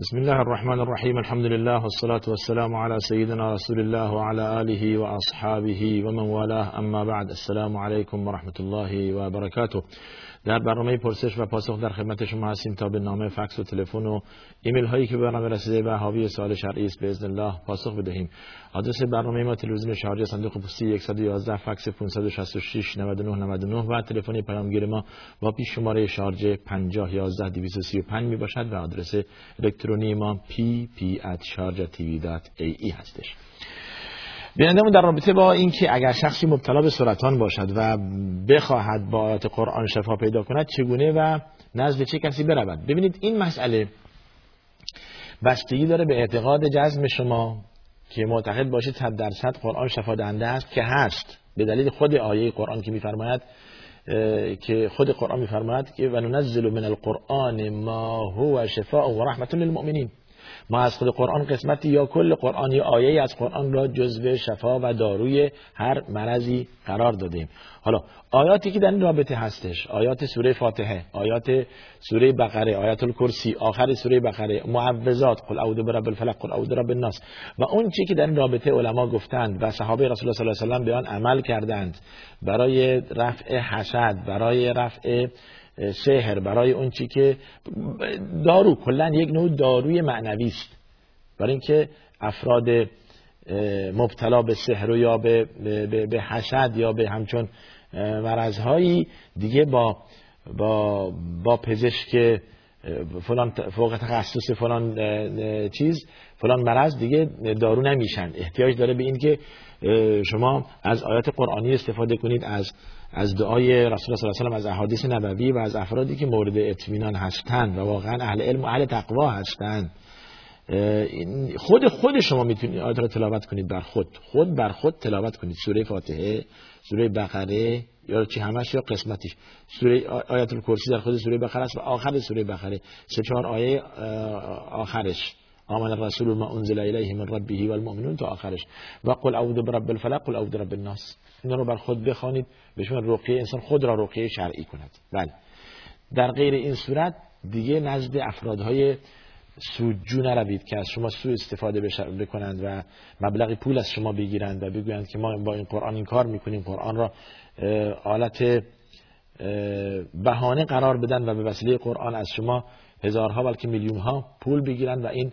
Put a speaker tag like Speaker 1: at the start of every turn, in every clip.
Speaker 1: بسم الله الرحمن الرحيم الحمد لله والصلاة والسلام على سيدنا رسول الله وعلى آله وأصحابه ومن والاه أما بعد السلام عليكم ورحمة الله وبركاته در برنامه پرسش و پاسخ در خدمت شما هستیم تا به نامه فکس و تلفن و ایمیل هایی که برنامه رسیده و حاوی سوال شرعی است باذن الله پاسخ بدهیم. آدرس برنامه ما تلویزیون شارجه صندوق پستی 111 فکس 566 99 99 و تلفن پیامگیر ما با پیش شماره شارژ 50 11 235 می باشد و آدرس الکترونی ما pp@sharjatv.ae هستش. بینندمون در رابطه با اینکه اگر شخصی مبتلا به سرطان باشد و بخواهد با آیات قرآن شفا پیدا کند چگونه و نزد چه کسی برود؟ ببینید این مسئله بستگی داره به اعتقاد جزم شما که معتقد باشید صد درصد قرآن شفا دهنده است که هست. به دلیل خود آیه قرآن که میفرماید که خود قرآن میفرماید که و ننزل من القرآن ما هو شفاء و رحمت للمؤمنین ما از خود قرآن قسمتی یا کل قرآن یا آیه از قرآن را جزو شفا و داروی هر مرضی قرار دادیم. حالا آیاتی که در این رابطه هستش آیات سوره فاتحه آیات سوره بقره آیات الکرسی آخر سوره بقره معوذات قل اعوذ برب الفلق قل اعوذ برب الناس. و اون چی که در این رابطه علما گفتند و صحابه رسول الله صلی الله علیه و به آن عمل کردند برای رفع حسد برای رفع سحر برای اون چی که دارو کلا یک نوع داروی معنوی است. برای اینکه افراد مبتلا به سحر و یا به, به, به حسد یا به همچون مرضهایی دیگه با با با پزشک فلان فوق تخصص فلان چیز فلان مرض دیگه دارو نمیشن. احتیاج داره به این که شما از آیات قرآنی استفاده کنید از از دعای رسول الله صلی الله علیه و از احادیث نبوی و از افرادی که مورد اطمینان هستند و واقعا اهل علم و اهل تقوا هستند خود خود شما می‌تونید آیات را تلاوت کنید بر خود. خود بر خود تلاوت کنید. سوره فاتحه سوره بقره یا چی همش یا قسمتیش. سوره آیت الکرسی در خود سوره بقره است و آخر سوره بقره. سه چهار آیه آخرش. آمن الرسول ما انزل الیه من ربه والمؤمنون تا آخرش. و قل اعوذ برب الفلق قل اعوذ برب الناس. اینا رو بر خود بخوانید بهشون رقیه انسان خود را رقیه شرعی کند. بله. در غیر این صورت دیگه نزد افرادهای سودجو نروید که از شما سو استفاده بکنند و مبلغی پول از شما بگیرند و بگویند که ما با این قرآن این کار می‌کنیم. قرآن را آلت بهانه قرار بدن و به وسیله قرآن از شما هزارها بلکه میلیون ها پول بگیرند و این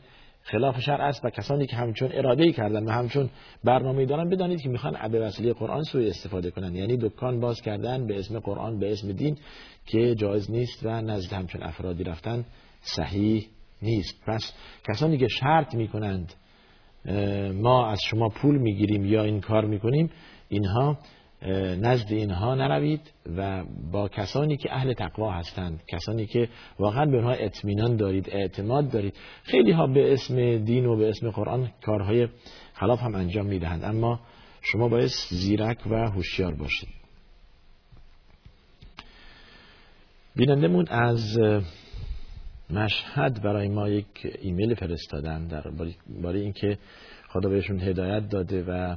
Speaker 1: خلاف شرع است و کسانی که همچون اراده ای کردن و همچون برنامه دارن بدانید که می‌خوان به وسیله قرآن سوی استفاده کنند یعنی دکان باز کردن به اسم قرآن به اسم دین که جایز نیست و نزد همچون افرادی رفتن صحیح نیست. پس کسانی که شرط می‌کنند ما از شما پول می‌گیریم یا این کار می‌کنیم اینها نزد اینها نروید و با کسانی که اهل تقوا هستند کسانی که واقعا به اونها اطمینان دارید اعتماد دارید خیلی ها به اسم دین و به اسم قرآن کارهای خلاف هم انجام می‌دهند. اما شما باید زیرک و هوشیار باشید. بینندمون از مشهد برای ما یک ایمیل فرستادن در برای اینکه خدا بهشون هدایت داده و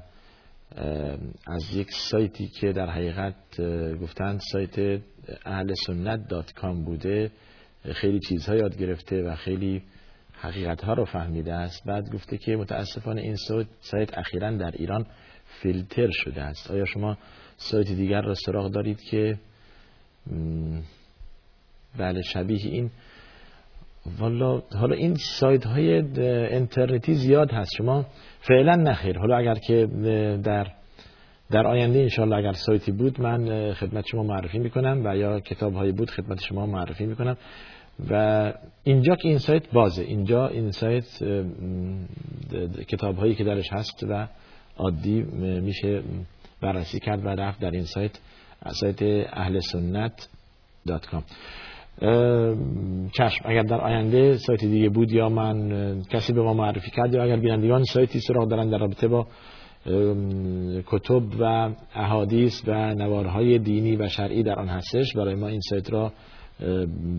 Speaker 1: از یک سایتی که در حقیقت گفتند سایت اهل سنت دات کام بوده خیلی چیزها یاد گرفته و خیلی حقیقت ها رو فهمیده است. بعد گفته که متاسفانه این سایت اخیرا در ایران فیلتر شده است. آیا شما سایت دیگر را سراغ دارید که بله شبیه این والا حالا این سایت های اینترنتی زیاد هست. شما فعلا نخیر. حالا اگر که در در آینده انشالله اگر سایتی بود من خدمت شما معرفی می‌کنم و یا کتاب هایی بود خدمت شما معرفی می‌کنم. و اینجا که این سایت بازه. اینجا این سایت کتاب هایی که درش هست و عادی میشه بررسی کرد و رفت در این سایت سایت اهل سنت دات کام. چشم. اگر در آینده سایت دیگه بود یا من کسی به ما معرفی کرد یا اگر بینندگان سایتی سراغ دارن در رابطه با کتب و احادیث و نوارهای دینی و شرعی در آن هستش برای ما این سایت را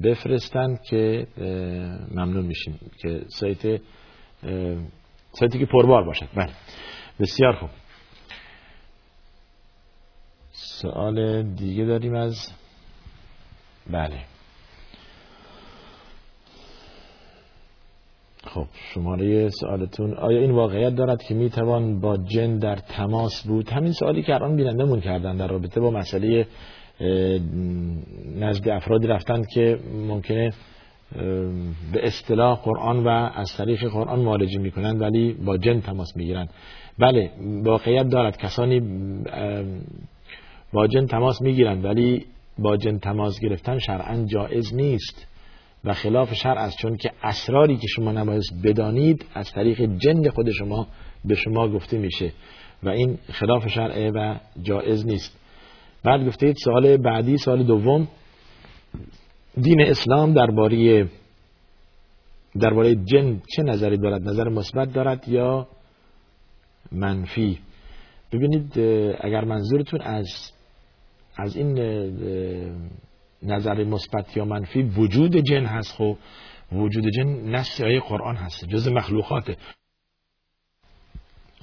Speaker 1: بفرستن که ممنون میشیم که سایت سایتی که پربار باشد. بله. بسیار خوب. سوال دیگه داریم از؟ بله. خب شماره سوالتون. آیا این واقعیت دارد که می‌توان با جن در تماس بود؟ همین سوالی که الان بینندمون کردن در رابطه با مسئله نزد افرادی رفتند که ممکنه به اصطلاح قرآن و از طریق قرآن معالجه می‌کنند ولی با جن تماس می‌گیرند بله واقعیت دارد. کسانی با جن تماس می‌گیرند ولی با جن تماس گرفتن شرعا جائز نیست. و خلاف شرع است. چون که اسراری که شما نباید بدانید از طریق جن خود شما به شما گفته میشه و این خلاف شرعه و جائز نیست. بعد گفتید سوال بعدی سوال دوم. دین اسلام درباره درباره جن چه نظری دارد؟ نظر مثبت دارد یا منفی؟ ببینید اگر منظورتون از از این نظر مثبت یا منفی وجود جن هست. خب وجود جن نص آیه قرآن هست جز مخلوقاته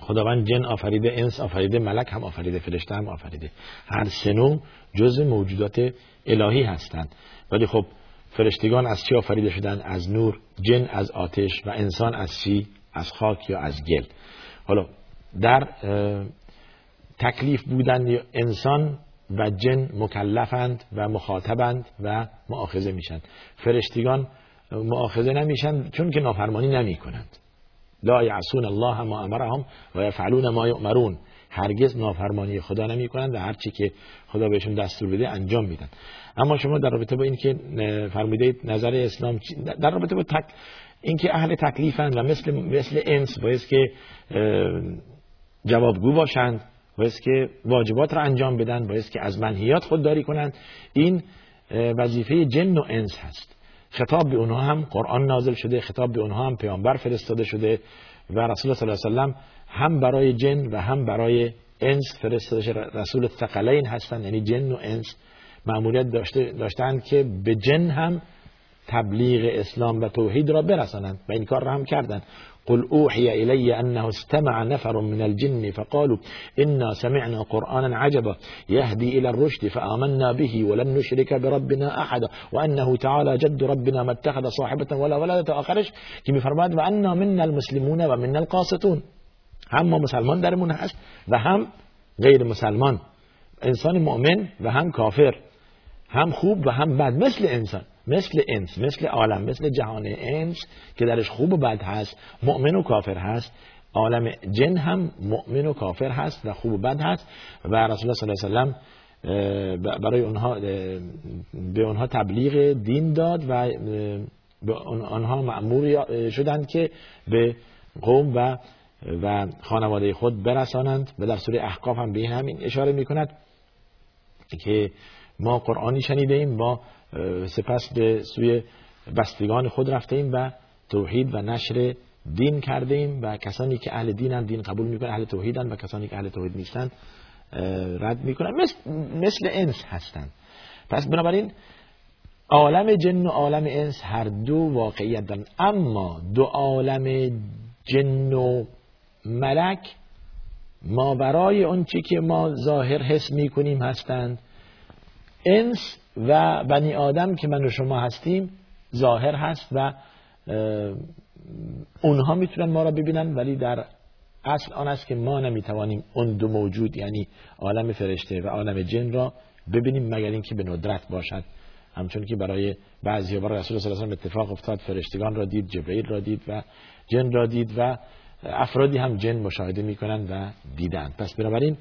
Speaker 1: خداوند جن آفریده انس آفریده ملک هم آفریده فرشته هم آفریده. هر سنو جز موجودات الهی هستند. ولی خب فرشتگان از چی آفریده شدن؟ از نور جن از آتش و انسان از چی؟ از خاک یا از گل. حالا در تکلیف بودن انسان و جن مکلفند و مخاطبند و معاخذه میشن. فرشتگان معاخذه نمیشن چون که نافرمانی نمی کنند لا یعصون الله ما امرهم و یفعلون ما یؤمرون. هرگز نافرمانی خدا نمی کنند و هرچی که خدا بهشون دستور بده انجام میدن. اما شما در رابطه با این که فرمودید نظر اسلام در رابطه با تک اینکه اهل تکلیفند و مثل مثل انس باید که جوابگو باشند باید که واجبات را انجام بدن باید که از منهیات خودداری کنند این وظیفه جن و انس هست. خطاب به اونها هم قرآن نازل شده خطاب به اونها هم پیامبر فرستاده شده و رسول صلی الله علیه وسلم هم برای جن و هم برای انس فرستاده شده. رسول ثقلین هستند یعنی جن و انس معمولیت داشته داشتند که به جن هم تبلیغ اسلام و توحید را برسانند و این کار را هم کردند. قل اوحي إلي أنه استمع نفر من الجن فقالوا إنا سمعنا قرآنا عجبا يهدي إلى الرشد فآمنا به ولن نشرك بربنا أحدا وأنه تعالى جد ربنا ما اتخذ صاحبة ولا ولد آخرش که میفرماد و انا منا المسلمون و منا القاسطون. هم ما مسلمان درمون هست و هم غیر مسلمان. انسان مؤمن و هم کافر. هم خوب و هم بد مثل انسان مثل انس مثل عالم مثل جهان انس که درش خوب و بد هست مؤمن و کافر هست. عالم جن هم مؤمن و کافر هست و خوب و بد هست. و رسول الله صلی الله علیه و برای اونها به اونها تبلیغ دین داد و به آنها مأمور شدند که به قوم و و خانواده خود برسانند. در سوره احقاف هم به همین اشاره می‌کند که ما قرآنی شنیده ایم با سپس به سوی بستگان خود رفته ایم و توحید و نشر دین کرده ایم و کسانی که اهل دینن دین قبول می‌کنن اهل توحیدن و کسانی که اهل توحید نیستن رد می‌کنن. مثل, مثل انس هستند. پس بنابراین عالم جن و عالم انس هر دو واقعیت دارن اما دو عالم جن و ملک ما برای اون که ما ظاهر حس می‌کنیم هستند. انس و بنی آدم که من و شما هستیم ظاهر هست و اونها می‌تونن ما را ببینن ولی در اصل آن است که ما نمی‌توانیم اون دو موجود یعنی عالم فرشته و عالم جن را ببینیم مگر اینکه به ندرت باشد. همچون که برای بعضی برای رسول صلی الله علیه و اتفاق افتاد فرشتگان را دید جبرئیل را دید و جن را دید و افرادی هم جن مشاهده می‌کنند و دیدند. پس بنابراین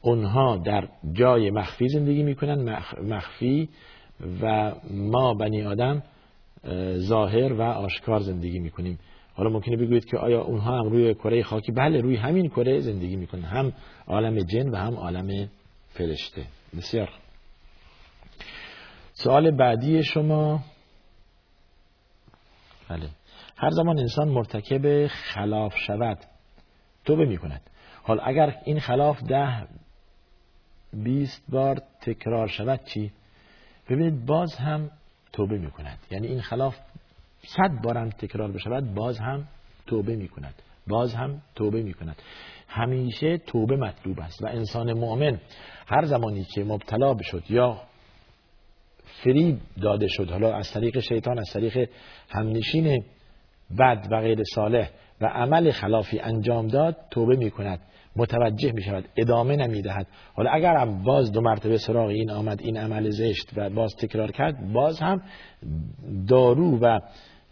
Speaker 1: اونها در جای مخفی زندگی می‌کنن مخفی و ما بنی آدم ظاهر و آشکار زندگی می‌کنیم. حالا ممکنه بگویید که آیا اونها هم روی کره خاکی؟ بله روی همین کره زندگی می‌کنن. هم عالم جن و هم عالم فرشته. بسیار. سوال بعدی شما. بله. هر زمان انسان مرتکب خلاف شود توبه می‌کند. حال اگر این خلاف ده بیست بار تکرار شود چی؟ ببینید باز هم توبه می کند یعنی این خلاف صد بارم تکرار بشود باز هم توبه می کند باز هم توبه می کند همیشه توبه مطلوب است. و انسان مؤمن هر زمانی که مبتلا بشد یا فریب داده شد حالا از طریق شیطان از طریق همنشین بد و غیر صالح و عمل خلافی انجام داد توبه می کند متوجه می شود ادامه نمی دهد حالا اگر هم باز دو مرتبه سراغ این آمد این عمل زشت و باز تکرار کرد باز هم دارو و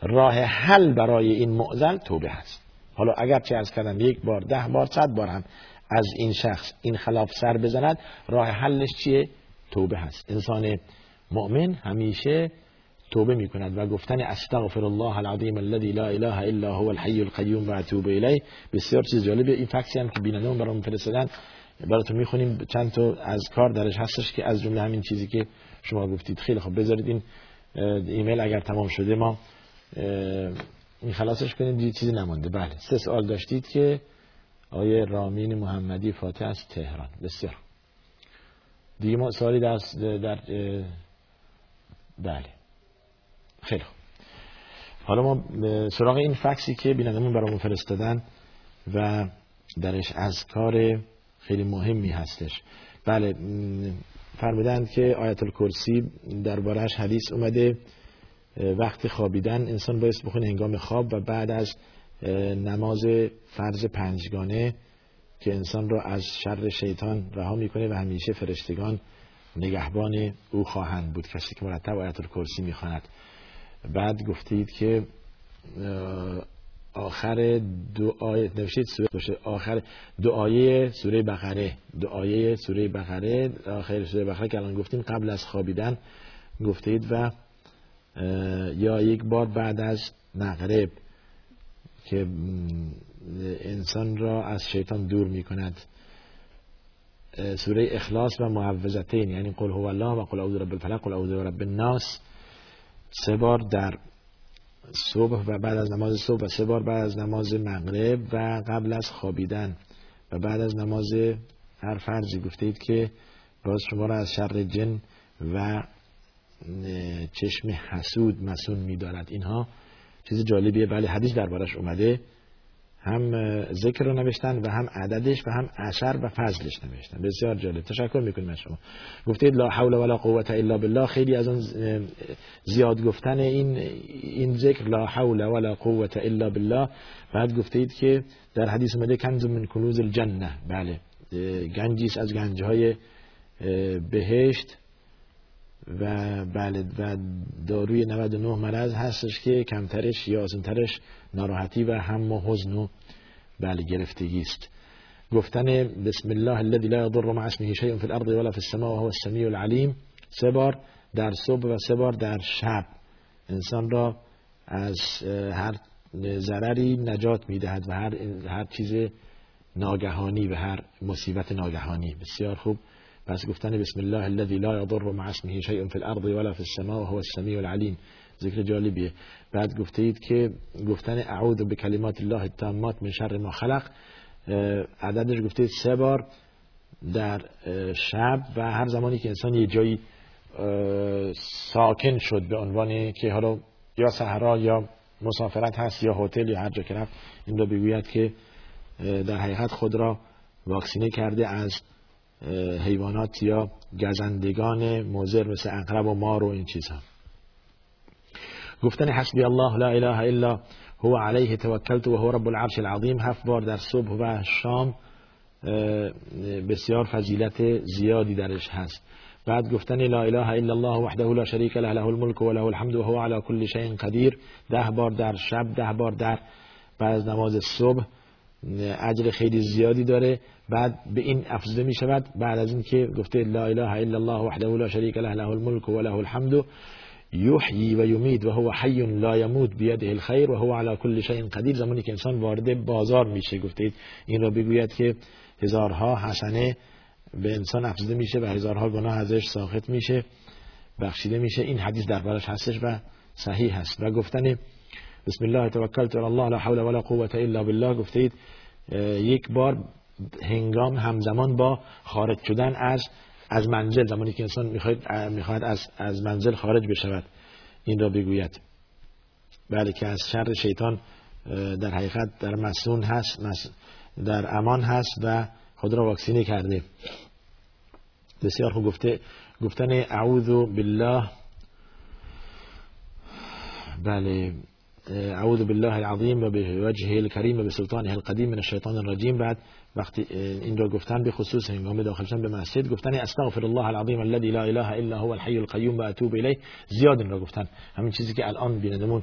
Speaker 1: راه حل برای این معزل توبه هست. حالا اگر چه از کردم یک بار ده بار صد بار هم از این شخص این خلاف سر بزند راه حلش چیه؟ توبه هست. انسان مؤمن همیشه توبه می کند و گفتن استغفر الله العظیم الذي لا اله الا هو الحي القیوم و اتوب الیه. بسیار چیز جالبه. این فکسی هم که بینندمون برام فرستادن براتون می‌خونیم. چند تا از کار درش هستش که از جمله همین چیزی که شما گفتید. خیلی خب بذارید این ایمیل اگر تمام شده ما این خلاصش کنید. یه چیزی نمانده. بله. سه سوال داشتید که آیه رامین محمدی فاتح از تهران. بسیار دیگه ما سوالی در, در بله. خیلی حالا ما سراغ این فکسی که بینندمون برامون فرستادن و درش از کار خیلی مهمی هستش. بله فرمودند که آیت الکرسی دربارهش حدیث اومده وقت خوابیدن انسان باید بخونه هنگام خواب و بعد از نماز فرض پنجگانه که انسان را از شر شیطان رها می‌کنه و همیشه فرشتگان نگهبان او خواهند بود. کسی که مرتب آیت الکرسی می‌خواند. بعد گفتید که آخر دو آیه نوشید سوره آخر دو آیه سوره بقره دو آیه سوره بقره آخر سوره بقره که الان گفتیم قبل از خوابیدن گفتید و یا یک بار بعد از مغرب که انسان را از شیطان دور می کند سوره اخلاص و معوذتین یعنی قل هو الله و قل اعوذ رب الفلق قل اعوذ رب الناس. سه بار در صبح و بعد از نماز صبح و سه بار بعد از نماز مغرب و قبل از خوابیدن و بعد از نماز هر فرضی گفتید که باز شما را از شر جن و چشم حسود مسون میدارد. اینها چیز جالبیه. بله حدیث دربارش اومده. هم ذکر رو نوشتن و هم عددش و هم عشر و فضلش نوشتن. بسیار جالب. تشکر می‌کنیم از شما. گفتید لا حول ولا قوت الا بالله. خیلی از اون زیاد گفتن این این ذکر لا حول ولا قوت الا بالله. بعد گفتید که در حدیث اومده کنز من کنوز الجنه بله. گنجیس از گنجهای بهشت. و بله و داروی 99 مرض هستش که کمترش یا آسانترش ناراحتی و هم و حزن و بله گرفتگی است. گفتن بسم الله الذي لا يضر مع اسمه شيء في الارض ولا في السماء وهو السميع العليم. سه بار در صبح و سه بار در شب انسان را از هر ضرری نجات می‌دهد و هر هر چیز ناگهانی و هر مصیبت ناگهانی. بسیار خوب. پس گفتن بسم الله الذي لا يضر مع اسمه شيء في الارض ولا في السماء وهو السميع العليم. ذکر جالبیه. بعد گفتید که گفتن اعوذ بکلمات الله التامات من شر ما خلق عددش گفتید سه بار در شب و هر زمانی که انسان یه جایی ساکن شد به عنوان که حالا یا صحرا یا مسافرت هست یا هتل یا هر جا که رفت این رو بگوید که در حقیقت خود را واکسینه کرده از حیوانات یا گزندگان موزر مثل اقرب و مار و این چیزها. گفتن حسبی الله لا اله الا هو علیه توکلت و هو رب العرش العظیم. هفت بار در صبح و شام بسیار فضیلت زیادی درش هست. بعد گفتن لا اله الا الله وحده لا شریک له له الملك و له الحمد و هو على كل شيء قدیر. ده بار در شب ده بار در بعد از نماز صبح اجر خیلی زیادی داره. بعد به این افزوده می شود. بعد از اینکه گفته لا اله الا الله وحده لا شریک له له الملك و له الحمد یحیی و یمید و هو حی لا یموت بیده الخیر و هو على كل شیء قدیر. زمانی که انسان وارد بازار میشه گفتید. این را بگوید که هزارها حسنه به انسان افزوده میشه و هزارها گناه ازش ساخت میشه بخشیده میشه. این حدیث دربارش هستش و صحیح هست. و گفتن بسم الله توکلت علی الله لا حول ولا قوه الا بالله گفتید یک بار هنگام همزمان با خارج شدن از از منزل زمانی که انسان می‌خواید می‌خواهد از از منزل خارج بشود این را بگوید بله که از شر شیطان در حقیقت در مسون هست در امان هست و خود را واکسینه کرده بسیار خوب گفته گفتن اعوذ بالله بله أعوذ بالله العظیم و به وجهه الکریم و به سلطانه القدیم من الشیطان الرجیم بعد وقتی این را گفتن به خصوص هنگام داخل شدن به مسجد گفتن استغفر الله العظیم الذي لا اله الا هو الحي القیوم و اتوب الیه. زیاد این را گفتن. همین چیزی که الان بینندمون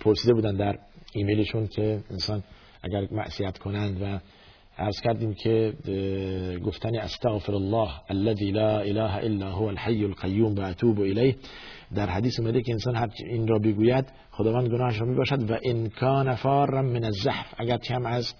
Speaker 1: پرسیده بودن در ایمیلشون که انسان اگر معصیت کنند و عرض کردیم که گفتن استغفر الله الذي لا اله الا هو الحي القیوم و اتوب الیه. در حدیث اومده که انسان هر این را بگوید خداوند گناهش را می‌باشد و ان کان فارا من الزحف اگر هم از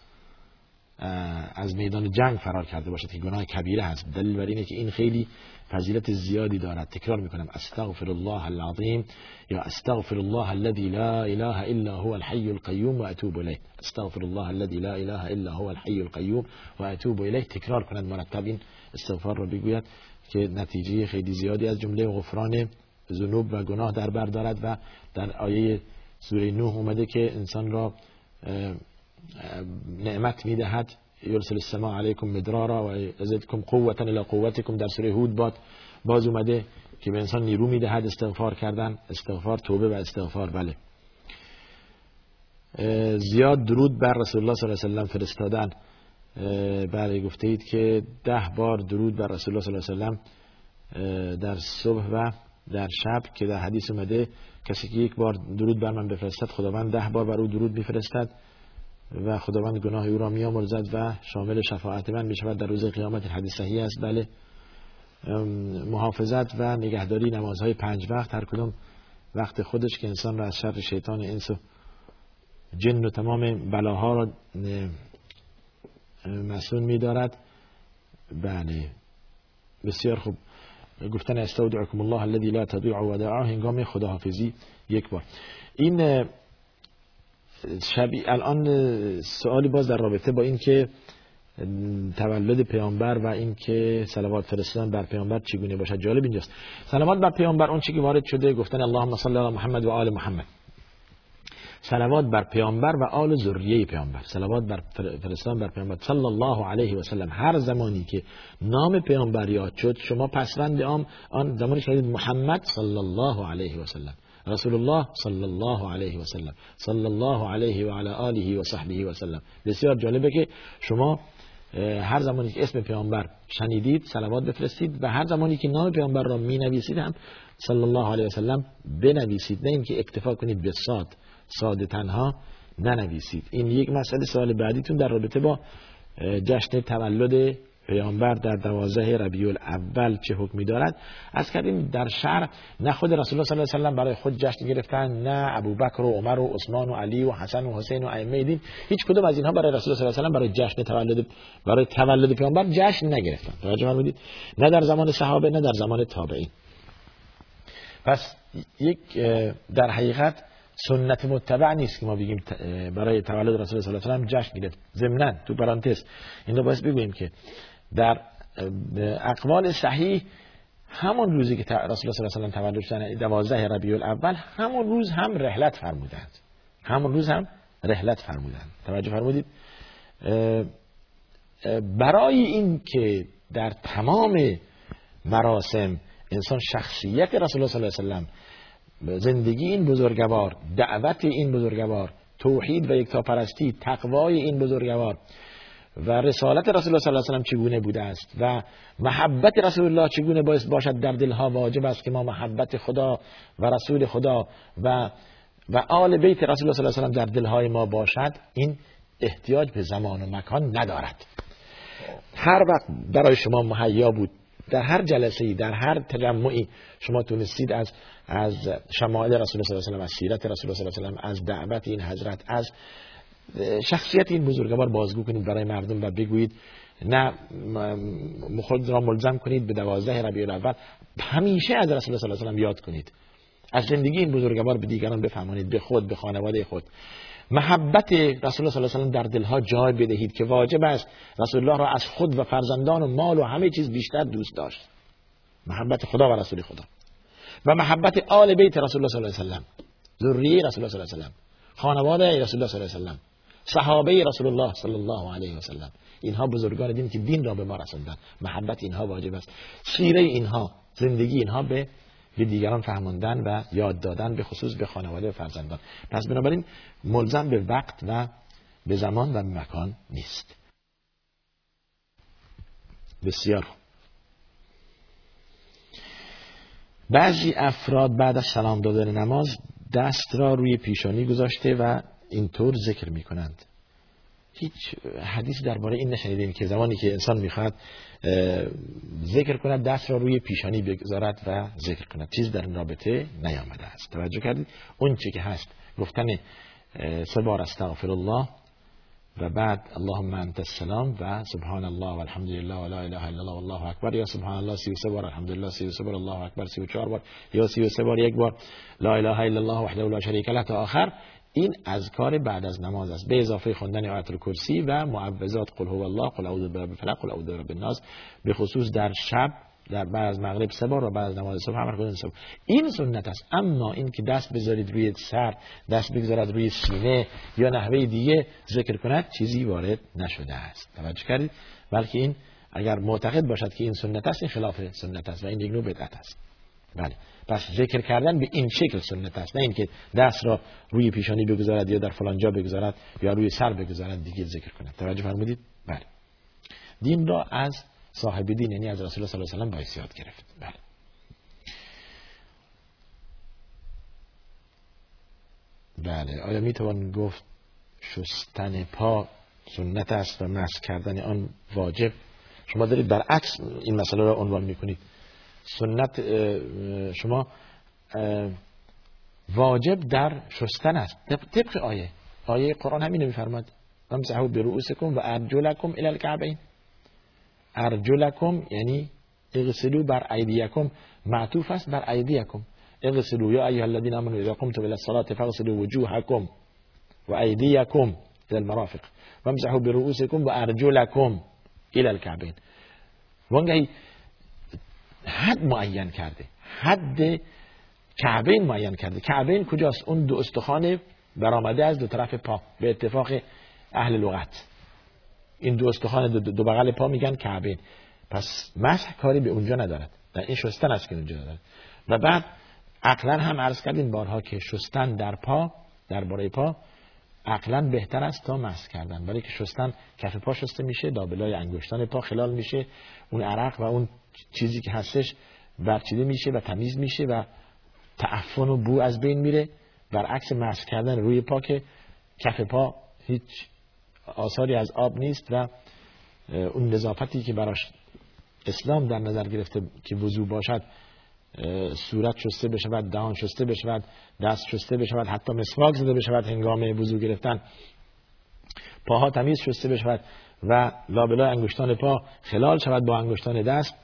Speaker 1: از میدان جنگ فرار کرده باشد که گناه کبیره هست دلیل بر اینه که این خیلی فضیلت زیادی دارد. تکرار می‌کنم. استغفر الله العظیم یا استغفر الله الذي لا اله الا هو الحي القيوم و اتوب الیه. استغفر الله الذي لا اله الا هو الحي القيوم و اتوب الیه. تکرار کنند مرتب این استغفار را بگوید که نتیجه خیلی زیادی از جمله غفران ذنوب و گناه در بر دارد و در آیه سوره نوح اومده که انسان را نعمت می‌دهد. یرسل السماء علیکم مدرارا و ازدکم قوتا الى قوتکم. در سوره هود باد باز اومده که به انسان نیرو می‌دهد استغفار کردن استغفار توبه و استغفار بله. زیاد درود بر رسول الله صلی الله علیه و فرستادن. بله گفته اید که ده بار درود بر رسول الله صلی الله علیه و در صبح و در شب که در حدیث اومده کسی که یک بار درود بر من بفرستد خداوند ده بار بر او درود میفرستد و خداوند گناه او را میامرزد و شامل شفاعت من می‌شود در روز قیامت. حدیث صحیح است. بله. محافظت و نگهداری نمازهای پنج وقت هر کدوم وقت خودش که انسان را از شر شیطان انس و جن و تمام بلاها را مسئول میدارد. بله. بسیار خوب. گفتن استودعکم الله الذي لا تضيع ودائعه هنگام خداحافظی یک بار. این شبی الان سوالی باز در رابطه با این که تولد پیامبر و این که صلوات فرستادن بر پیامبر چگونه باشد. جالب اینجاست. صلوات بر پیامبر اون چی که وارد شده گفتن اللهم صل علی محمد و آل محمد. صلوات بر پیامبر و آل ذریه پیامبر. صلوات بر فرستان بر پیامبر. صلی الله علیه و سلم. هر زمانی که نام پیامبر یاد شد شما پسوند آن آن زمانی که محمد صلی الله علیه و سلم. رسول الله صلی الله علیه و سلم. صلی الله علیه و علی آله و صحبه و سلم. بسیار جالبه که شما هر زمانی که اسم پیامبر شنیدید صلوات بفرستید و هر زمانی که نام پیامبر را می نویسید هم صلی الله علیه و سلم بنویسید. نه اینکه اکتفا کنید به صاد. ساده تنها ننویسید. این یک مسئله سوال بعدیتون در رابطه با جشن تولد پیامبر در دوازده ربیع الاول چه حکمی دارد؟ از کردیم در شهر نه خود رسول الله صلی الله علیه و برای خود جشن گرفتن نه ابوبکر و عمر و عثمان و علی و حسن و حسین و ائمه دین. هیچ کدوم از اینها برای رسول الله صلی الله علیه و برای جشن تولد برای تولد پیامبر جشن نگرفتن. توجه فرمودید؟ نه در زمان صحابه نه در زمان تابعین. پس یک در حقیقت سنت متبع نیست که ما بگیم برای تولد رسول الله صلی الله علیه و جشن گرفت ضمن تو پرانتز این رو باید بگوییم که در اقوال صحیح همون روزی که رسول الله صلی الله علیه و تولد 12 ربیع الاول همون روز هم رحلت فرمودند. همون روز هم رحلت فرمودند. توجه فرمودید؟ برای این که در تمام مراسم انسان شخصیت رسول الله صلی الله علیه و زندگی این بزرگوار دعوت این بزرگوار توحید و یکتاپرستی تقوای این بزرگوار. و رسالت رسول الله صلی الله علیه و چگونه بوده است؟ و محبت رسول الله چگونه باعث باشد در دلها واجب است که ما محبت خدا و رسول خدا و و آل بیت رسول الله صلی الله علیه و در دلهای ما باشد؟ این احتیاج به زمان و مکان ندارد. هر وقت برای شما مهیا بود در هر جلسه در هر تجمعی شما تونستید از از شمائل رسول الله صلی الله علیه و از سیرت رسول الله صلی الله علیه و از دعوت این حضرت از شخصیت این بزرگوار بازگو کنید برای مردم و بگویید نه خود را ملزم کنید به دوازده ربیع الاول. همیشه از رسول الله صلی الله علیه و یاد کنید. از زندگی این بزرگوار به دیگران بفهمانید به خود به خانواده خود. محبت رسول الله صلی الله علیه و در دلها جای بدهید که واجب است. رسول الله را از خود و فرزندان و مال و همه چیز بیشتر دوست داشت. محبت خدا و رسول خدا. و محبت آل بیت رسول الله صلی الله علیه و ذریه رسول الله صلی الله علیه و خانواده رسول الله صلی الله علیه و صحابه رسول الله صلی الله علیه و سلم اینها بزرگان دین که دین را به ما رسوندن. محبت اینها واجب است. سیره اینها زندگی اینها به به دیگران فهماندن و یاد دادن به خصوص به خانواده و فرزندان. پس بنابراین ملزم به وقت و به زمان و مکان نیست. بسیار بعضی افراد بعد از سلام دادن نماز دست را روی پیشانی گذاشته و اینطور ذکر می کنند هیچ حدیث درباره این نشنیدیم که زمانی که انسان می‌خواد ذکر کند دست را روی پیشانی بگذارد و ذکر کند. چیز در رابطه نیامده است. توجه کردید؟ اون چی که هست. گفتن سه بار استغفر الله و بعد اللهم انت السلام و سبحان الله و الحمد لله و لا اله الا الله والله اکبر. یا سبحان الله 33 بار الحمدلله 33 بار الله اکبر 34 بار یا 33 بار یک بار لا اله الا الله وحده لا شریک له تا آخر. این اذکار بعد از نماز است. به اضافه خواندن آیت الکرسی و معوذات قل هو الله قل اعوذ برب الفلق قل اعوذ برب الناس به خصوص در شب در بعد از مغرب سه بار و بعد از نماز صبح هم خودن صبح. این سنت است. اما این که دست بذارید روی سر دست بگذارد روی سینه یا نحوه دیگه ذکر کند چیزی وارد نشده است. توجه کردید؟ بلکه این اگر معتقد باشد که این سنت است این خلاف سنت است و این یک نوع بدعت است. بله. پس ذکر کردن به این شکل سنت است. نه اینکه دست را روی پیشانی بگذارد یا در فلان جا بگذارد یا روی سر بگذارد دیگه ذکر کند. توجه فرمودید؟ بله. دین را از صاحب دین یعنی از رسول الله صلی الله علیه و آله یاد گرفت. بله. بله. آیا می توان گفت شستن پا سنت است و مسح کردن آن واجب؟ شما دارید برعکس این مسئله را عنوان می‌کنید. سنت شما واجب در شستن است. طبق آیه. آیه قرآن همینو میفرماد امسحوا برؤوسکم و ارجلکم الى الكعبین ارجلکم یعنی اغسلو بر ایدیکم. معطوف است بر ایدیکم. اغسلو یا ایها الذين امنوا اذا قمتم الى الصلاه فاغسلوا وجوهكم وايديكم الى المرافق. وامسحوا برؤوسكم وارجلكم الى الكعبين وانگهی حد معین کرده. حد کعبین معین کرده. کعبین کجاست؟ اون دو استخوان برآمده از دو طرف پا. به اتفاق اهل لغت. این دو استخوان دو, دو بغل پا میگن کعبین پس مسح کاری به اونجا ندارد. در این شستن است که اونجا ندارد. و بعد عقلا هم عرض کردیم بارها که شستن در پا در باره پا عقلا بهتر است تا مسح کردن. برای که شستن کف پا شسته میشه دابلای انگشتان پا خلال میشه اون عرق و اون چیزی که هستش برچیده میشه و تمیز میشه و تعفن و بو از بین میره. برعکس مسح کردن روی پا که کف پا هیچ آثاری از آب نیست و اون نظافتی که براش اسلام در نظر گرفته که وضو باشد صورت شسته بشود دهان شسته بشود دست شسته بشود حتی مسواک زده بشود هنگام وضو گرفتن. پاها تمیز شسته بشود و لابلای انگشتان پا خلال شود با انگشتان دست.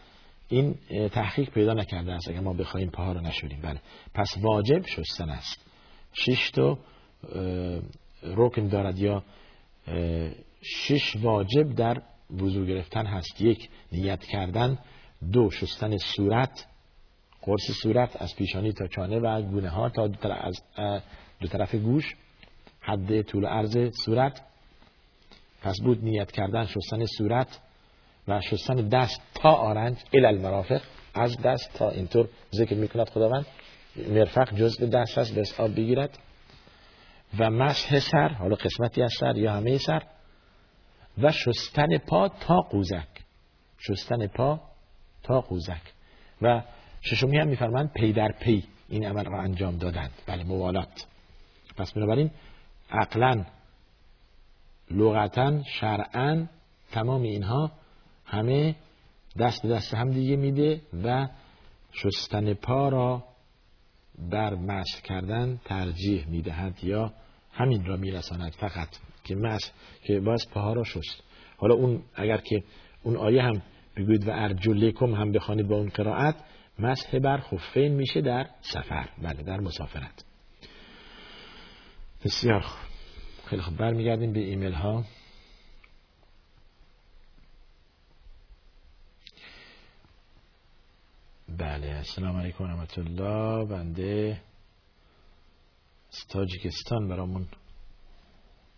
Speaker 1: این تحقیق پیدا نکرده است. اگر ما بخوایم پاها رو نشوریم. بله. پس واجب شستن است. شش تو رکن دارد یا شش واجب در وضو گرفتن هست. یک نیت کردن. دو شستن صورت. قرص صورت از پیشانی تا چانه و گونه ها تا دو طرف, از دو طرف گوش. حد طول عرض صورت. پس بود نیت کردن شستن صورت. و شستن دست تا آرنج ال المرافق از دست تا اینطور ذکر می‌کند خداوند. مرفق جزء دست است به آب بگیرد. و مسح سر حالا قسمتی از سر یا همه سر. و شستن پا تا قوزک. شستن پا تا قوزک. و ششمی هم میفرمند پی در پی. این عمل را انجام دادند. بله موالات. پس بنابراین عقلا لغتا شرعا تمام اینها همه دست به دست هم دیگه میده و شستن پا را بر مسح کردن ترجیح می‌دهد یا همین را میرساند فقط که مسح که باز پاها را شست. حالا اون اگر که اون آیه هم بگوید و ارجلکم هم بخوانید با اون قرائت مسح بر خفین میشه در سفر. بله در مسافرت. بسیار خوب. خیلی خوب. برمیگردیم به ایمیل ها بله السلام علیکم و رحمت الله بنده تاجیکستان برامون.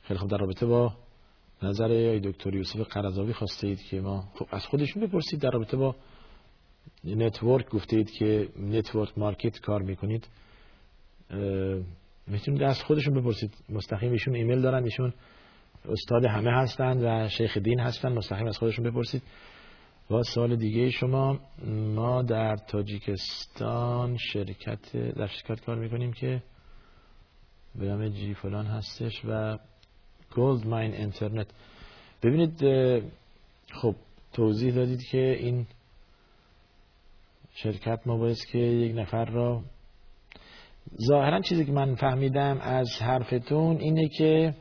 Speaker 1: خیلی خوب در رابطه با نظر دکتر یوسف قرضاوی خواسته اید که ما خب از خودشون بپرسید در رابطه با network. گفتید که network market کار می‌کنید. می‌تونید از خودشون بپرسید. مستقیم ایشون ایمیل دارن ایشون استاد همه هستند و شیخ دین هستند مستقیم از خودشون بپرسید. و سال دیگه شما ما در تاجیکستان شرکت در شرکت کار می‌کنیم که به جی فلان هستش و گولد ماین اینترنت. ببینید خب توضیح دادید که این شرکت ما باید که یک نفر را ظاهرا چیزی که من فهمیدم از حرفتون اینه که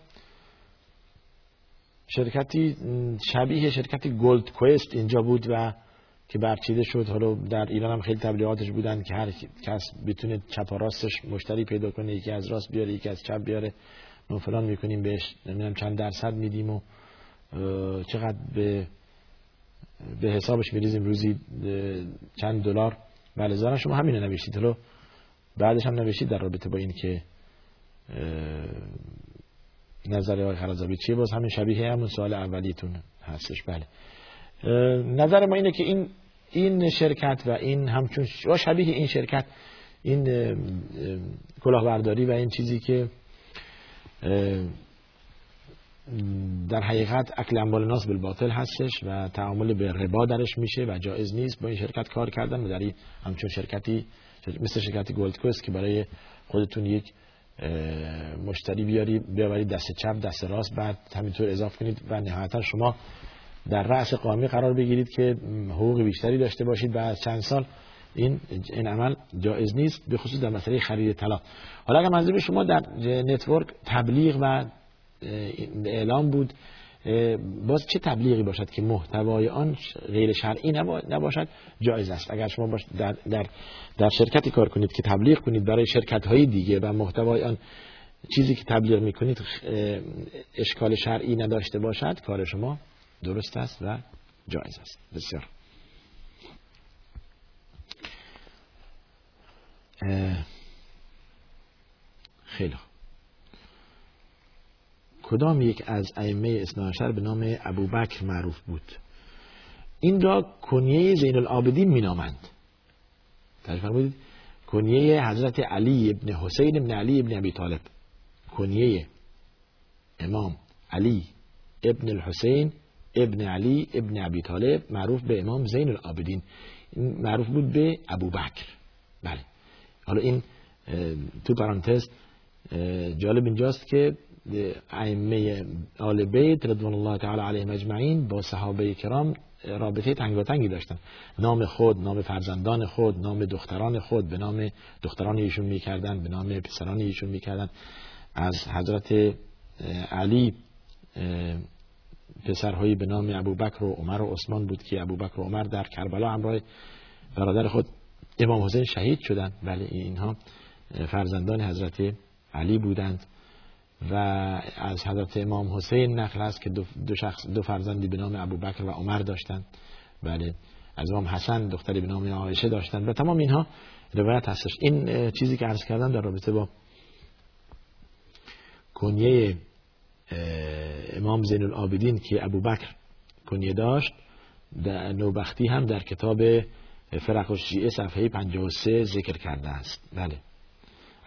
Speaker 1: شرکتی شبیه شرکتی گولد کوست اینجا بود و که برچیده شد. حالا در ایران هم خیلی تبلیغاتش بودن که هر کس بتونه چپ راستش مشتری پیدا کنه یکی از راست بیاره یکی از چپ بیاره. ما فلان می‌کنیم بهش نمی‌دونم چند درصد میدیم و چقدر به به حسابش میریزیم روزی چند دلار. بله زارن شما همینو نوشتید. حالا بعدش هم نوشتید در رابطه با این که نظر آقای خرازابی چیه؟ باز همین شبیه همون سوال اولیتون هستش. بله. نظر ما اینه که این این شرکت و این همچون شبیه این شرکت این کلاهبرداری و این چیزی که در حقیقت اکل اموال ناس بالباطل هستش و تعامل به ربا درش میشه و جایز نیست با این شرکت کار کردن و در این همچون شرکتی مثل شرکتی گولد کوست که برای خودتون یک مشتری بیاری بیاورید دست چپ دست راست بعد همینطور اضافه کنید و نهایتا شما در رأس قامی قرار بگیرید که حقوق بیشتری داشته باشید بعد چند سال. این این عمل جایز نیست به خصوص در مسئله خرید طلا حالا اگر منظور شما در network تبلیغ و اعلام بود باز چه تبلیغی باشد که محتوای آن غیر شرعی نباشد؟ جایز است. اگر شما در, در, در شرکتی کار کنید که تبلیغ کنید برای شرکت های دیگه و محتوای آن چیزی که تبلیغ می‌کنید اشکال شرعی نداشته باشد کار شما درست است و جایز است. بسیار. خیلی کدام یک از ائمه اثناشر به نام ابوبکر معروف بود؟ این را کنیه زین العابدین مینامند. تعریف فرمودید کنیه حضرت علی ابن حسین ابن علی ابن ابی طالب. کنیه امام علی ابن الحسین ابن علی ابن ابی طالب معروف به امام زین العابدین معروف بود به ابوبکر. بله. حالا این تو پرانتز جالب اینجاست که ائمه آل بیت رضوان الله تعالی علیهم اجمعین با صحابه کرام رابطه تنگاتنگی داشتن. نام خود نام فرزندان خود نام دختران خود به نام دختران ایشون می‌کردن به نام پسران ایشون می‌کردن. از حضرت علی پسرهایی به نام ابوبکر و عمر و عثمان بود که ابوبکر و عمر در کربلا همراه برادر خود امام حسین شهید شدند. بله اینها فرزندان حضرت علی بودند. و از حضرت امام حسین نقل است که دو, شخص دو فرزندی به نام ابوبکر و عمر داشتند. بله. از امام حسن دختری به نام عایشه داشتند. و تمام اینها روایت هستش. این چیزی که عرض کردم در رابطه با کنیه امام زین العابدین که ابوبکر کنیه داشت در نوبختی هم در کتاب فرق الشیعه صفحه 53 ذکر کرده است. بله.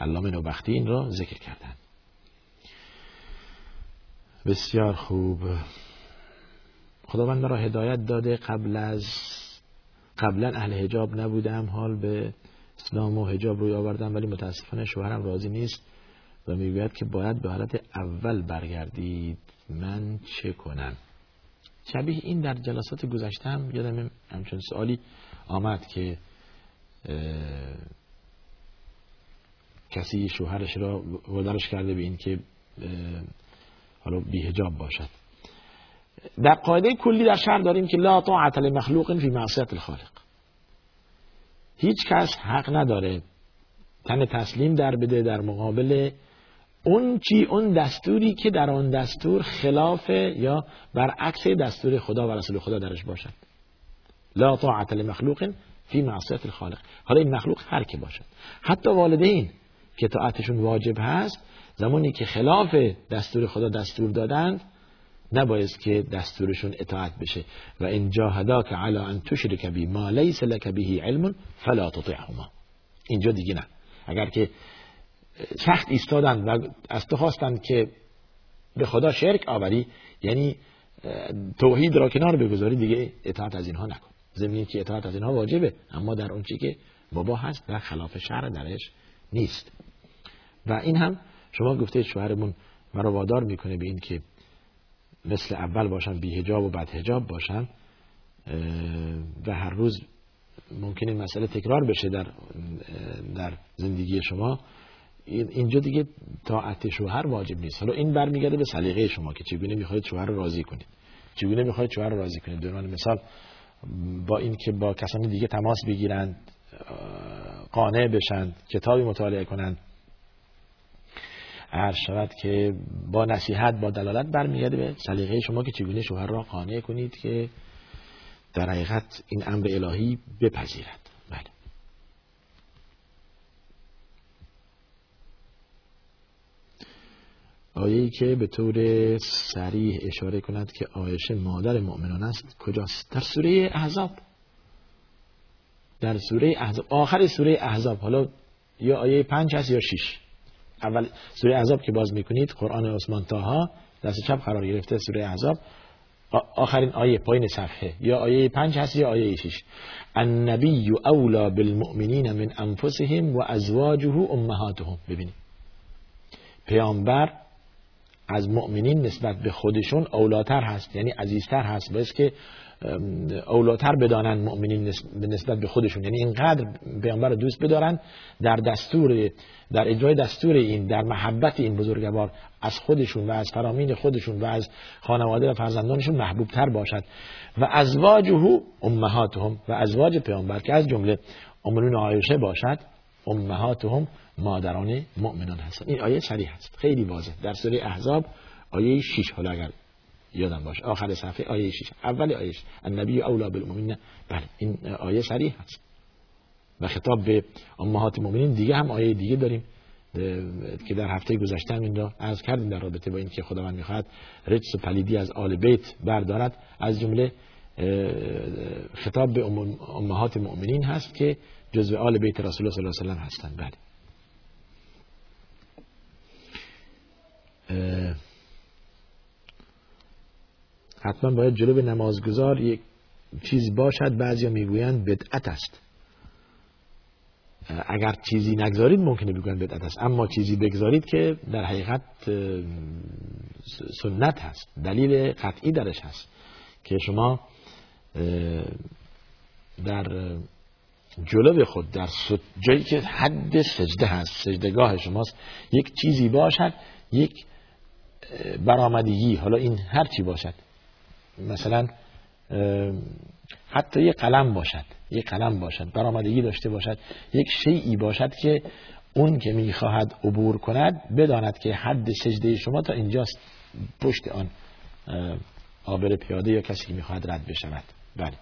Speaker 1: علامه نوبختی این را ذکر کردند. بسیار خوب. خداوند مرا هدایت داده. قبل از قبلا اهل حجاب نبودم. حال به اسلام و حجاب روی آوردم ولی متاسفانه شوهرم راضی نیست و می‌گوید که باید به حالت اول برگردید. من چه کنم؟ شبیه این در جلسات گذشتم یادم همچون سوالی آمد که کسی شوهرش را ودارش کرده به این که حالا بیهجاب باشد. در قاعده کلی در شهر داریم که لا طاعت لمخلوق فی معصیت الخالق. هیچ کس حق نداره تن تسلیم در بده در مقابل اون چی اون دستوری که در آن دستور خلاف یا برعکس دستور خدا و رسول خدا درش باشد. لا طاعت لمخلوق فی معصیت الخالق. حالا این مخلوق هر که باشد. حتی والدین که طاعتشون واجب هست زمانی که خلاف دستور خدا دستور دادند نباید که دستورشون اطاعت بشه. و این جاهداک علی ان تشرک بی ما لیس لک به علم فلا تطعهما. اینجا دیگه نه. اگر که سخت ایستادن و از تو خواستند که به خدا شرک آوری یعنی توحید را کنار بگذاری دیگه اطاعت از اینها نکن. زمینی که اطاعت از اینها واجبه اما در اون که بابا هست و خلاف شرع درش نیست. و این هم شما گفته شوهرمون مرا وادار می‌کنه به این که مثل اول باشن بی هجاب و بد هجاب باشن و هر روز ممکن این مسئله تکرار بشه در در زندگی شما. اینجا دیگه طاعت شوهر واجب نیست. حالا این برمیگرده به سلیقه شما که چگونه می‌خواید شوهر رو راضی کنید؟ چگونه می‌خواید شوهر رو راضی کنید؟ در مثال با این که با کسانی دیگه تماس بگیرند قانع بشن کتابی مطالعه کنند عرض شود که با نصیحت با دلالت برمیگرده به سلیقه شما که چگونه شوهر را قانع کنید که در حقیقت این امر الهی بپذیرد. بله. آیه که به طور سریح اشاره کند که آیشه مادر مؤمنان است کجاست؟ در سوره احزاب. در سوره احزاب آخر سوره احزاب. حالا یا آیه پنج هست یا شیش اول سوره احزاب که باز می‌کنید قرآن عثمان تاها دست چپ قرار گرفته سوره احزاب. آخرین آیه پایین صفحه یا آیه پنج هست یا آیه شیش النبی اولا بالمؤمنین من انفسهم و ازواجه امهاتهم. ببینید. پیامبر از مؤمنین نسبت به خودشون اولاتر هست یعنی عزیزتر هست. باید که اولاتر بدانن مؤمنین نسبت به خودشون. یعنی اینقدر پیامبر رو دوست بدارن در دستور در اجرای دستور این در محبت این بزرگوار از خودشون و از فرامین خودشون و از خانواده و فرزندانشون محبوب تر باشد. و ازواجه امهاتهم و ازواج پیامبر که از جمله امرون عایشه باشد امهاتهم مادران مؤمنان هستند. این آیه صریح هست خیلی واضح. در سوره احزاب آیه 6 حالا اگر یادم باشه. آخر صفحه آیه 6 اول آیه النبی اولا بالمؤمنین. بله این آیه صریح هست. و خطاب به امهات مؤمنین. دیگه هم آیه دیگه داریم. که در هفته گذشته هم این را عرض کردیم در رابطه با این که خداوند می‌خواد رجس و پلیدی از آل بیت بردارد. از جمله خطاب به امهات مؤمنین هست که جزء آل بیت رسول الله صلی الله علیه و سلم هستند. بله. حتما باید جلو به نمازگزار یک چیز باشد بعضی می‌گویند بدعت است. اگر چیزی نگذارید ممکنه بگویند بدعت است. اما چیزی بگذارید که در حقیقت سنت هست دلیل قطعی درش هست که شما در جلو خود در جایی که حد سجده هست سجدگاه شماست یک چیزی باشد یک برآمدگی حالا این هر چی باشد مثلا حتی یک قلم باشد یک قلم باشد برآمدگی داشته باشد یک شیعی باشد که اون که می‌خواهد عبور کند بداند که حد سجده شما تا اینجاست پشت آن آبر پیاده یا کسی که می‌خواهد رد بشود. بله.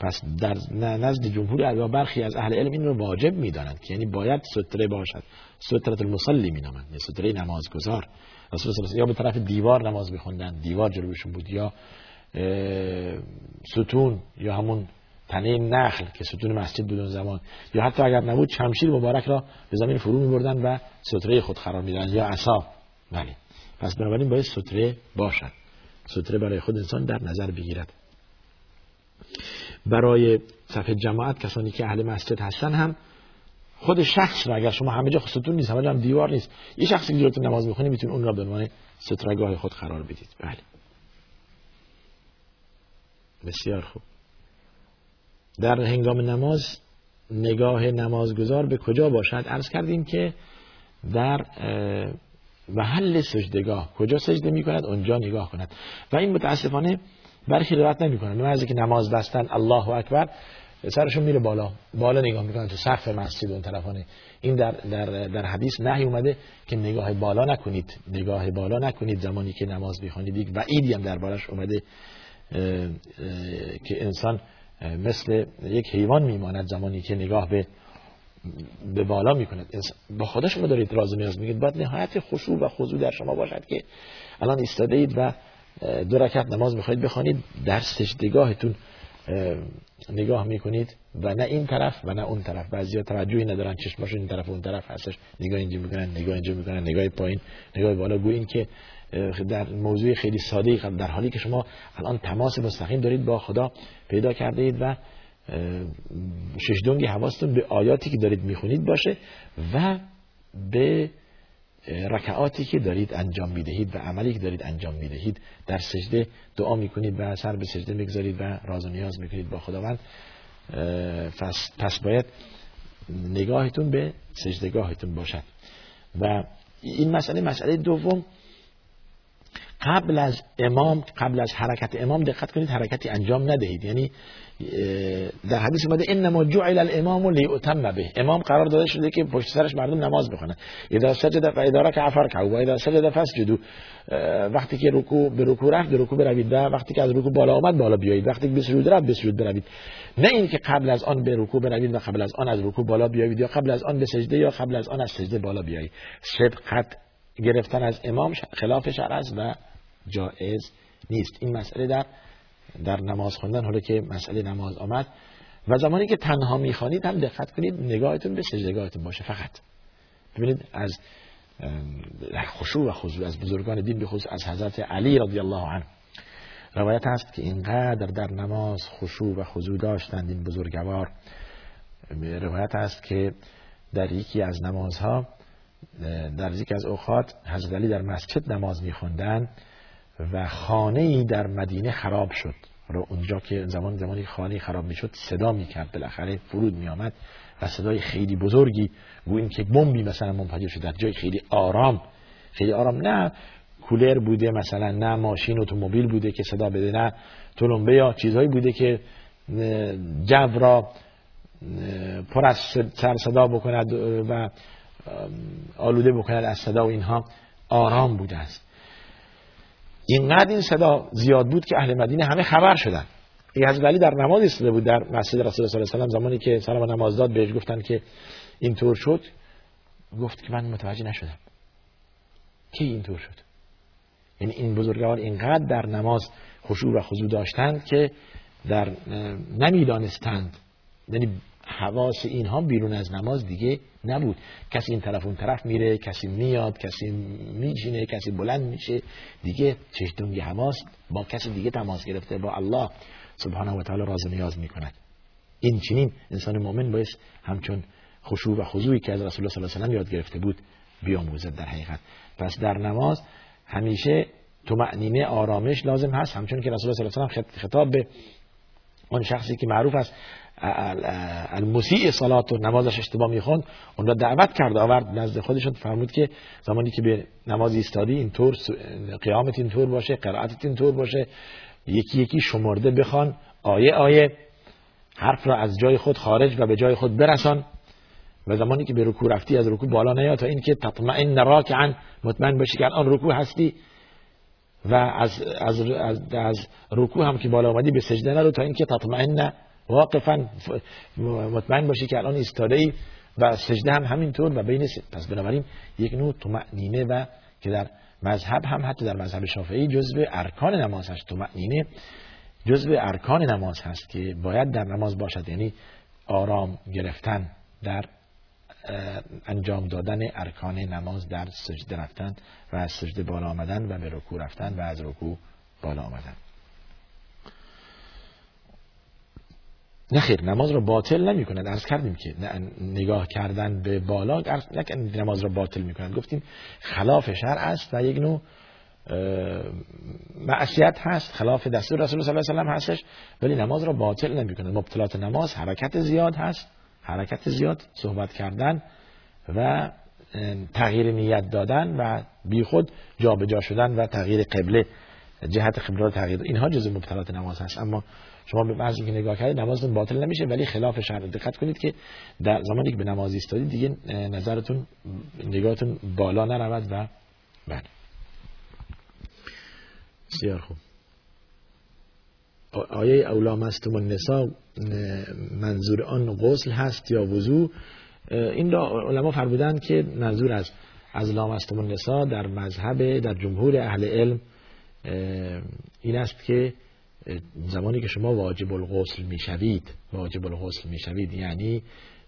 Speaker 1: پس در نزد جمهور یا برخی از اهل علم این رو واجب می‌دانند که یعنی باید ستره باشد. ستره المصلی مینامند یعنی ستره نمازگزار. رسول یا به طرف دیوار نماز میخوندن دیوار جلوشون بود یا ستون یا همون تنه نخل که ستون مسجد بود زمان. یا حتی اگر نبود شمشیر مبارک را به زمین فرو میبردن و ستره خود قرار میدن یا عصا. بله. پس بنابراین باید ستره باشد. ستره برای خود انسان در نظر بگیرد. برای صفحه جماعت کسانی که اهل مسجد هستن هم خود شخص را اگر شما همه جا ستون نیست همه جا هم دیوار نیست یه شخصی که نماز می‌خونه می‌تونه اون را به عنوان سترگاه خود قرار بدید. بله. بسیار خوب. در هنگام نماز نگاه نمازگزار به کجا باشد؟ عرض کردیم که در محل سجدگاه کجا سجده می کند اونجا نگاه کند. و این متاسفانه برخی روایت نمی کنند به که نماز بستن الله اکبر سرشون میره بالا. بالا نگاه می‌کنن تو سقف مسجد اون طرفانه. این در, در, در حدیث نهی اومده که نگاه بالا نکنید. نگاه بالا نکنید زمانی که نماز بخوانید و ایدی هم دربارش اومده. که انسان مثل یک حیوان میماند زمانی که نگاه به به بالا می‌کند. با خدا شما دارید راز نیاز میگید. باید نهایت خشوع و خضوع در شما باشد که الان ایستاده اید و دو رکعت نماز می‌خواید بخوانید. در سجدگاهتون نگاه می‌کنید و نه این طرف و نه اون طرف. بعضیا توجهی ندارن. چشماشون این طرف و اون طرف هستش. نگاه اینجا می‌کنن نگاه اینجا می‌کنن نگاه پایین نگاه بالا. گویین که در موضوع خیلی ساده در حالی که شما الان تماس مستقیم دارید با خدا پیدا کرده اید و ششدونگی حواستون به آیاتی که دارید می‌خونید باشه و به رکعاتی که دارید انجام می‌دهید و عملی که دارید انجام می‌دهید در سجده دعا می‌کنید و سر به سجده می‌گذارید و راز و نیاز می‌کنید با خداوند. پس باید نگاهتون به سجدگاهتون باشد. و این مسئله مسئله دوم قبل از امام قبل از حرکت امام دقت کنید حرکتی انجام ندهید. یعنی در حدیث اومده انما جعل الامام لیؤتم به. امام قرار داده شده که پشت سرش مردم نماز بخونن اذا سجد فاذا ركع فركعوا و اذا سجد فاسجدوا. وقتی که رکوع به رکوع رفت به رکوع بروید و وقتی که از رکوع بالا آمد بالا بیایید. وقتی که به سجود رفت به سجود بروید. نه اینکه قبل از آن به رکوع بروید و قبل از آن از رکوع بالا بیایید یا قبل از آن به سجده یا قبل از آن از سجده بالا بیایید. سبقت گرفتن از امام خلاف شرع است و جائز نیست. این مسئله در در نماز خوندن حالا که مسئله نماز آمد. و زمانی که تنها می‌خوانید هم دقت کنید نگاهتون به سجدگاهتون باشه فقط. ببینید از خشوع و خضوع از بزرگان دین به خصوص از حضرت علی رضی الله عنه. روایت است که اینقدر در نماز خشوع و خضوع داشتند این بزرگوار. روایت است که در یکی از نمازها در یکی از اوقات حضرت علی در مسجد نماز میخوندن. و خانه ای در مدینه خراب شد. رو اونجا که زمان زمانی خانه خراب می‌شد صدا می‌کرد بالاخره فرود میآمد و صدای خیلی بزرگی گو این که بمبی مثلا منفجر شد در جای خیلی آرام خیلی آرام نه کولر بوده مثلا نه ماشین اتومبیل بوده که صدا بده نه تلمبه یا چیزهایی بوده که جو را پر از سر صدا بکند و آلوده بکند از صدا و اینها آرام بوده است. اینقدر این صدا زیاد بود که اهل مدینه همه خبر شدن. ای حضرت علی در نماز ایستاده بود در مسجد رسول الله صلی الله علیه و زمانی که سلام نماز داد بهش گفتن که اینطور شد. گفت که من متوجه نشدم. کی اینطور شد؟ یعنی این بزرگوار اینقدر در نماز خشوع و خضوع داشتند که در نمی‌دانستند. یعنی حواس اینها بیرون از نماز دیگه نبود. کسی این طرف اون طرف میره کسی میاد کسی میشینه کسی بلند میشه. دیگه چشتونگی حواس با کسی دیگه تماس گرفته با الله سبحانه و تعالی راز نیاز می‌کند این چنین انسان مؤمن باید همچون خشوع و خضوعی که از رسول الله صلی الله علیه و یاد گرفته بود بیاموزد در حقیقت. پس در نماز همیشه معنینه آرامش لازم هست. همچون که رسول الله صلی الله علیه و خطاب به اون شخصی که معروف است. المسیع صلات و نمازش اشتباه می‌خوند اون را دعوت کرد آورد. نزد خودشون فرمود که زمانی که به نماز ایستادی اینطور قیامت اینطور باشه قرائتت اینطور باشه یکی یکی شمرده بخوان آیه آیه حرف را از جای خود خارج و به جای خود برسان. و زمانی که به رکوع رفتی از رکوع بالا نیاد تا اینکه تطمئن راکعا مطمئن باشی که الان رکوع هستی. و از از از, از رکوع هم که بالا آمدی به سجده نرو تا اینکه تطمئن واقفا مطمئن باشی که الان ایستاده ای و سجده هم همینطور و بین پس بنابراین یک نوع طمأنینه و که در مذهب هم حتی در مذهب شافعی جزء ارکان نماز هست. طمأنینه جزء ارکان نماز هست که باید در نماز باشد. یعنی آرام گرفتن در انجام دادن ارکان نماز در سجده رفتن و از سجده بالا آمدن و به رکوع رفتن و از رکوع بالا آمدن. نخیر نماز را باطل نمی کند ارز کردیم که نگاه کردن به بالا نکن نماز را باطل می کند گفتیم خلاف شرع است و یک نوع معصیت هست خلاف دستور رسول صلی الله علیه و هستش ولی نماز را باطل نمی کند مبتلات نماز حرکت زیاد هست حرکت زیاد صحبت کردن و تغییر نیت دادن و بیخود جابجا شدن و تغییر قبله جهت قبله تغییر اینها جزء مبتلات نماز هست. اما شما به بعضی که نگاه کردید نمازتون باطل نمیشه ولی خلاف شرع. دقت کنید که در زمانی که به نماز ایستادید دیگه نظرتون نگاهتون بالا نرود و بله. بسیار خوب. آیه اولا مستم النساء منظور آن غسل هست یا وضوع این را علما فرمودند که منظور از از لامستم النساء در مذهب در جمهور اهل علم این است که زمانی که شما واجب الغسل می‌شوید واجب الغسل می‌شوید یعنی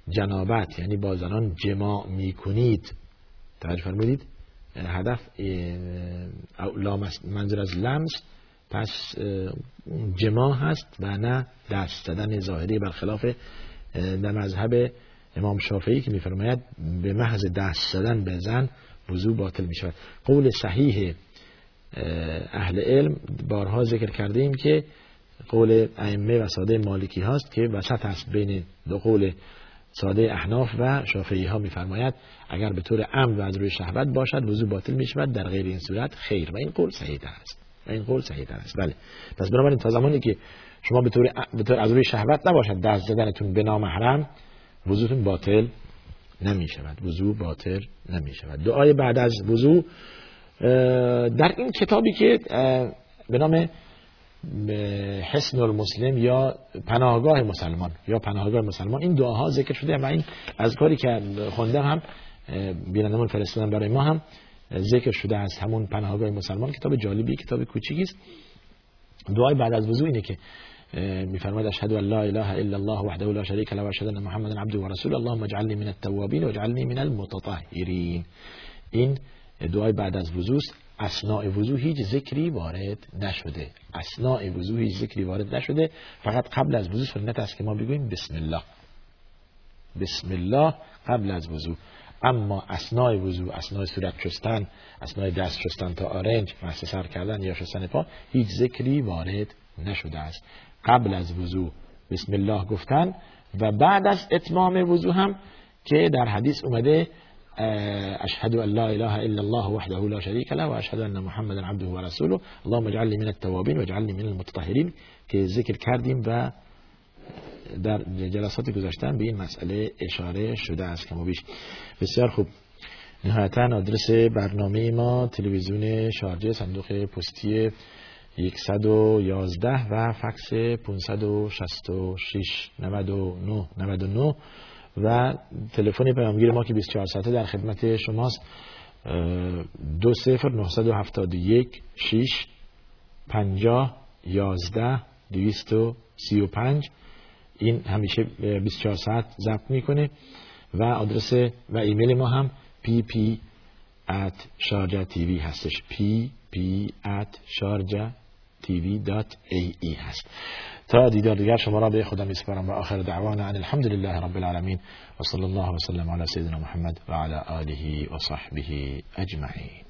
Speaker 1: جنابت یعنی با زنان جماع می‌کنید. توجه فرمودید؟ هدف منظور از لمس پس جماع هست و نه دست زدن ظاهری. برخلاف در مذهب امام شافعی که میفرماید به محض دست زدن به زن وضوع باطل می شود قول صحیح اهل علم بارها ذکر کردیم که قول ائمه و ساده مالکی هاست که وسط است بین دو قول ساده احناف و شافعی ها میفرماید اگر به طور امن و از روی شهوت باشد وضوع باطل می شود در غیر این صورت خیر. و این قول صحیح تر است. و این قول صحیح تر است. بله. پس بنابراین تا زمانی که شما به طور, به طور از روی شهوت نباشد دست زدنتون به نام حرم وضوعتون باطل نمی شود وضوع باطل نمی شود دعای بعد از وضوع در این کتابی که به نام حسن المسلم یا پناهگاه مسلمان یا پناهگاه مسلمان این دعاها ذکر شده و این از کاری که خوندم هم بینندمون فرستادن برای ما هم ذکر شده از همون پناهگاه مسلمان. کتاب جالبی کتاب کوچیکی است. دعای بعد از وضوع اینه که میفرماید اشهد ان لا اله الا الله وحده لا شريك له واشهد ان محمدا عبده ورسوله. اللهم اجعلني من التوابين واجعلني من المتطهرين این دعای بعد از وضوع اسناء وضوع هیچ ذکری وارد نشده. اسناء وضوع هیچ ذکری وارد نشده. فقط قبل از وضوع سنت است که ما بگوییم بسم الله بسم الله قبل از وضوع اما اسنای وضوع اسنای صورت شستن اسنای دست شستن تا آرنج مست سر کردن یا شستن پا هیچ ذکری وارد نشده است. قبل از وضوع بسم الله گفتن و بعد از اتمام وضوع هم که در حدیث اومده اشهد ان لا اله الا الله وحده لا شريك له واشهد ان محمدا عبده ورسوله. اللهم اجعلني من التوابين واجعلني من المتطهرين. که ذکر کردیم و در جلسات گذاشتن به این مسئله اشاره شده است کم بیش بسیار خوب. نهایتا آدرس برنامه ما تلویزیون شارجه صندوق پستی 111 و فکس 566 99 99 و تلفن پیامگیر ما که 24 ساعته در خدمت شماست 20971 6 50 11 235 این همیشه 24 ساعت ضبط می‌کنه و آدرس و ایمیل ما هم pp at tv هستش. pp at tv.ae هست. تا دیدار دیگر شما را به خدا میسپارم و آخر دعوانا ان الحمد لله رب العالمین. و صلی الله وسلم علی سیدنا محمد و علی آله و صحبه اجمعین.